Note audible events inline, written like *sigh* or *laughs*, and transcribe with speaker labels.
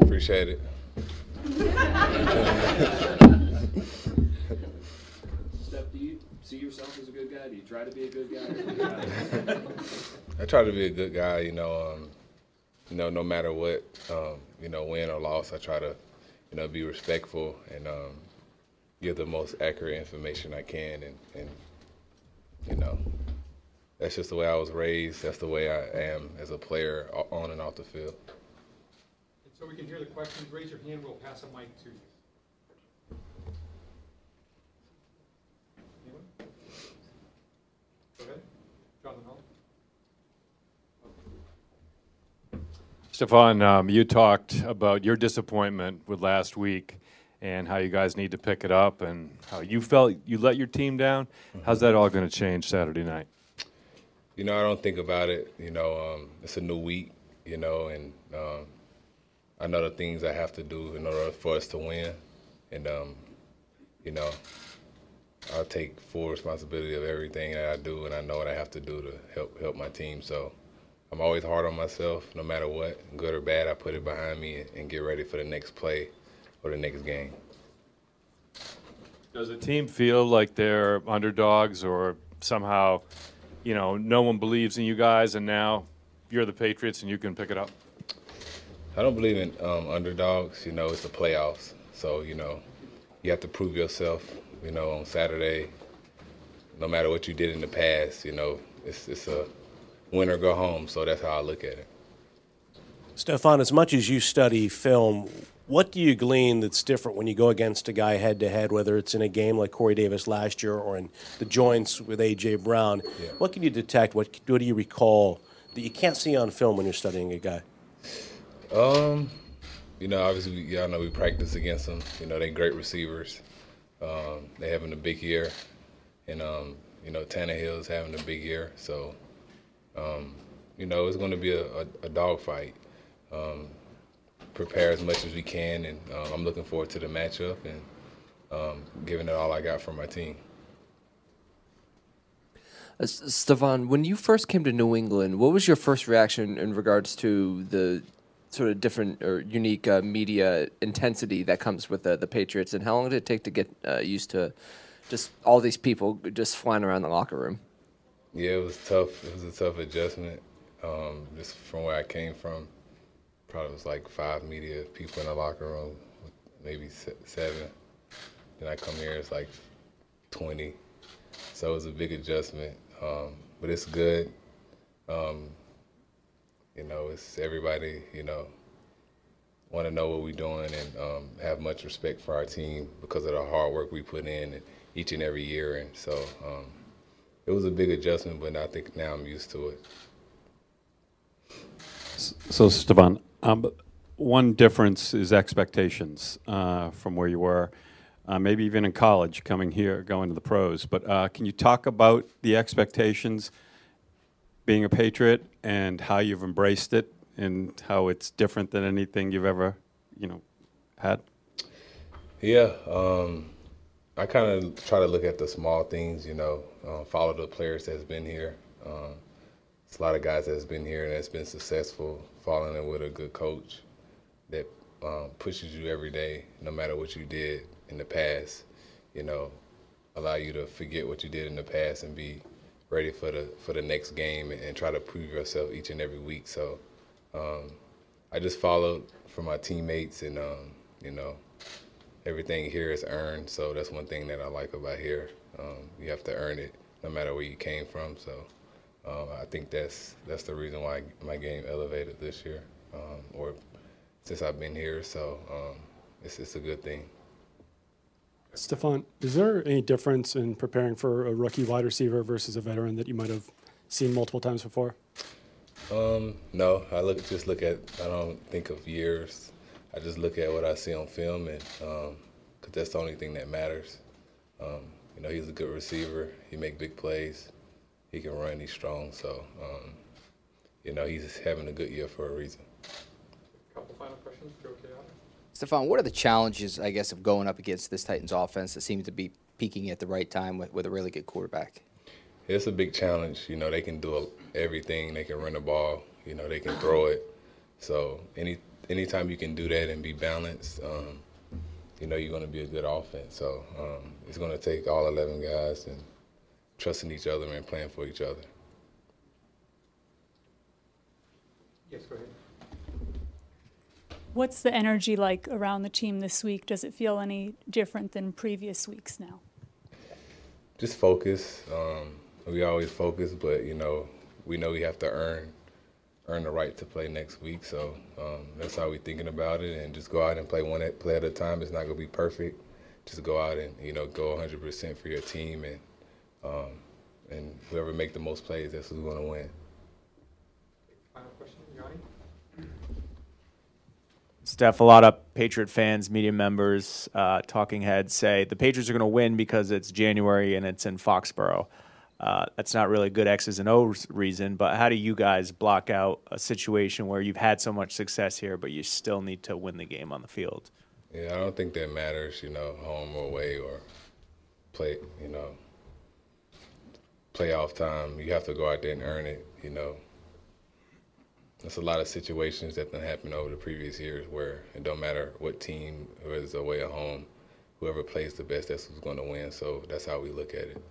Speaker 1: Appreciate it.
Speaker 2: Steph, do you see yourself as a good guy? Do you try to be a good guy? *laughs*
Speaker 1: I try to be a good guy, you know. Um, you know, no matter what, um, you know, win or loss, I try to, you know, be respectful and um, give the most accurate information I can, and, and you know, that's just the way I was raised. That's the way I am as a player on and off the field.
Speaker 3: And so we can hear the questions, raise your hand, we'll pass a mic to you. Anyone? Go ahead, Jonathan Hall.
Speaker 4: Stephon, um, you talked about your disappointment with last week and how you guys need to pick it up and how you felt you let your team down. How's that all going to change Saturday night?
Speaker 1: You know, I don't think about it. You know, um, it's a new week. You know, and um, I know the things I have to do in order for us to win, and um, you know, I'll take full responsibility of everything that I do, and I know what I have to do to help help my team. So I'm always hard on myself, no matter what, good or bad. I put it behind me and, and get ready for the next play or the next game.
Speaker 4: Does the team feel like they're underdogs or somehow, you know, no one believes in you guys and now you're the Patriots and you can pick it up?
Speaker 1: I don't believe in um, underdogs. You know, it's the playoffs. So, you know, you have to prove yourself, you know, on Saturday. No matter what you did in the past, you know, it's, it's a win or go home. So that's how I look at it.
Speaker 5: Stephon, as much as you study film, what do you glean that's different when you go against a guy head to head, whether it's in a game like Corey Davis last year or in the joints with A.J. Brown?
Speaker 1: Yeah.
Speaker 5: What can you detect? What, what do you recall that you can't see on film when you're studying a guy?
Speaker 1: Um, you know, obviously, y'all know we practice against them. You know, they great receivers. Um, they having a big year, and um, you know, Tannehill's having a big year. So, um, you know, it's going to be a, a, a dogfight. Um, prepare as much as we can, and uh, I'm looking forward to the matchup and um, giving it all I got for my team.
Speaker 6: Uh, Stephon, when you first came to New England, what was your first reaction in regards to the sort of different or unique uh, media intensity that comes with the, the Patriots, and how long did it take to get uh, used to just all these people just flying around the locker room?
Speaker 1: Yeah, it was tough. It was a tough adjustment. Um, just from where I came from, probably was like five media people in the locker room, maybe seven. Then I come here, it's like 20. So it was a big adjustment. Um, but it's good. Um, you know, it's everybody, you know, want to know what we're doing and um, have much respect for our team because of the hard work we put in each and every year. And so um, it was a big adjustment, but I think now I'm used to it.
Speaker 7: So, Stephon, um, one difference is expectations uh, from where you were, uh, maybe even in college, coming here, going to the pros. But uh, can you talk about the expectations being a Patriot and how you've embraced it and how it's different than anything you've ever, you know, had?
Speaker 1: Yeah, um, I kind of try to look at the small things, you know, uh, follow the players that's been here. Um, it's a lot of guys that's been here and that's been successful, falling in with a good coach that um, pushes you every day, no matter what you did in the past. You know, allow you to forget what you did in the past and be ready for the for the next game and, try to prove yourself each and every week. So um, I just followed for my teammates and um, you know everything here is earned. So that's one thing that I like about here. Um, you have to earn it, no matter where you came from. So um, I think that's that's the reason why my game elevated this year, um, or since I've been here. So um, it's it's a good thing.
Speaker 8: Stephon, is there any difference in preparing for a rookie wide receiver versus a veteran that you might have seen multiple times before?
Speaker 1: Um, no, I look just look at. I don't think of years. I just look at what I see on film, and because that's the only thing that matters. Um, you know, he's a good receiver. He make big plays. He can run. He's strong. So, um, you know, he's having a good year for a reason.
Speaker 3: A Couple final questions, Joe Chaotic.
Speaker 9: Stephon, what are the challenges, I guess, of going up against this Titans offense that seems to be peaking at the right time with, with a really good quarterback?
Speaker 1: It's a big challenge. You know, they can do everything. They can run the ball. You know, they can throw it. So any anytime you can do that and be balanced, um, you know you're going to be a good offense. So um, it's going to take all 11 guys and trusting each other and playing for each other.
Speaker 3: Yes, go ahead.
Speaker 10: What's the energy like around the team this week? Does it feel any different than previous weeks now?
Speaker 1: Just focus. Um, we always focus, but you know we know we have to earn earn the right to play next week. So um, that's how we're thinking about it, and just go out and play one at, play at a time. It's not gonna be perfect. Just go out and you know go 100% for your team, and um, and whoever make the most plays, that's who's gonna win.
Speaker 3: Final question, Yanni?
Speaker 11: Steph, a lot of Patriot fans, media members, uh, talking heads say the Patriots are going to win because it's January and it's in Foxborough. Uh, that's not really good X's and O's reason, but how do you guys block out a situation where you've had so much success here, but you still need to win the game on the field?
Speaker 1: Yeah, I don't think that matters, you know, home or away or play, you know, playoff time. You have to go out there and earn it, you know. There's a lot of situations that done happened over the previous years where it don't matter what team, whether it's away or home, whoever plays the best, that's who's going to win. So that's how we look at it.